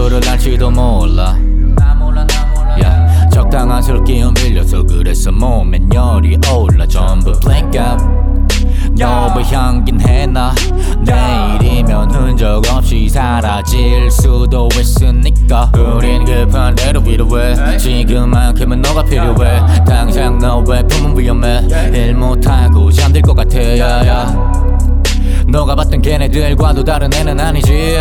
줄을 알지도 몰라. yeah. 적당한 술 기운 빌려서 그래서 몸엔 열이 올라. 전부 black out. 너무 향긴 해나? 내일이면 흔적 없이 사라질 수도 있으니까. 우린 급한 대로 위로해. 지금만큼은 너가 필요해. 당장 너의 품은 위험해. 일 못하고 잠들 것 같아. yeah, yeah. 너가 봤던 걔네들과도 다른 애는 아니지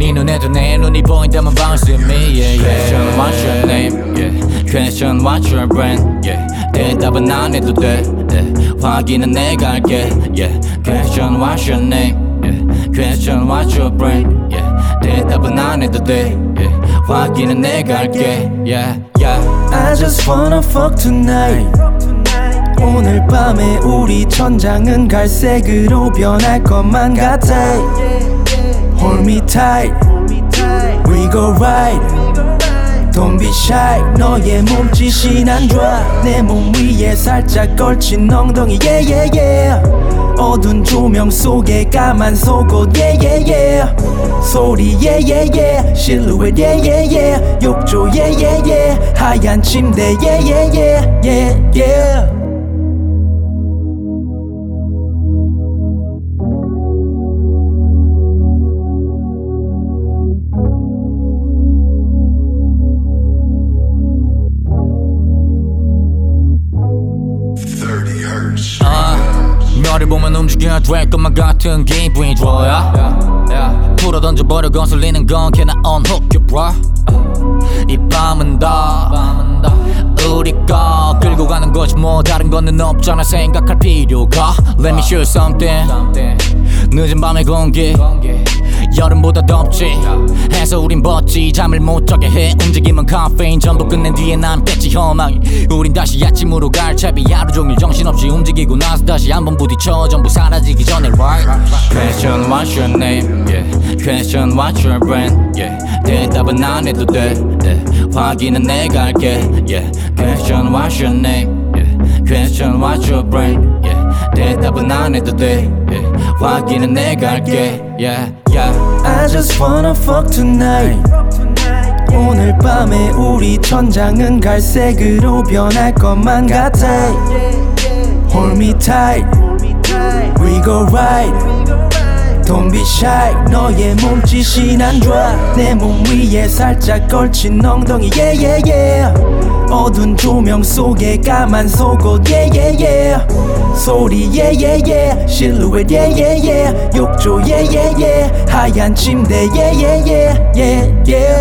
네 눈에도 내 눈이 보인다면 bounce with me yeah, yeah. Question what's your name yeah. Question what's your brand yeah. 대답은 안 해도 돼 yeah. 확인은 내가 할게 yeah. Question what's your name yeah. Question what's your brand yeah. 대답은 안 해도 돼 yeah. 확인은 내가 할게 yeah, yeah. I just wanna fuck tonight 오늘 밤에 우리 천장은 갈색으로 변할 것만 같아 Hold me tight We go right Don't be shy 너의 몸짓이 난 좋아 내 몸 위에 살짝 걸친 엉덩이 yeah yeah yeah 어두운 조명 속에 까만 속옷 yeah yeah yeah 소리 yeah yeah yeah 실루엣 yeah yeah yeah 욕조 yeah yeah yeah 하얀 침대 yeah yeah yeah yeah yeah 아, 너를 보면 움직여야 될 것만 같은 기분이 좋아 풀어 던져버려 거슬리는 건 Can I unhook you bro 이 밤은 다 우리가 끌고 가는 거지 뭐 다른 거는 없잖아 생각할 필요가. Let me show something. 늦은 밤의 공기. 여름보다 덥지. 해서 우린 벗지. 잠을 못 자게 해. 움직임은 카페인 전부 끝낸 뒤에 난 뺐지 험하게 우린 다시 아침으로 갈 채비 하루 종일 정신없이 움직이고 나서 다시 한번 부딪혀 전부 사라지기 전에 right Question what's your name yeah. Question what's your brand yeah. 대답은 안 해도 돼 yeah. 확인은 내가 할게 yeah. Question what's your name yeah. Question what's your brand yeah. 대답은 안 해도 돼 yeah. 확인은 내가 할게 yeah, yeah. I just wanna fuck tonight 오늘 밤에 우리 천장은 갈색으로 변할 것만 같아 Hold me tight We go right Don't be shy 너의 몸짓이 난 좋아 내 몸 위에 살짝 걸친 엉덩이 yeah yeah yeah 어두운 조명 속에 까만 속옷 yeah yeah yeah 소리 yeah yeah yeah 실루엣 yeah yeah yeah 욕조 yeah yeah yeah 하얀 침대 yeah yeah yeah yeah yeah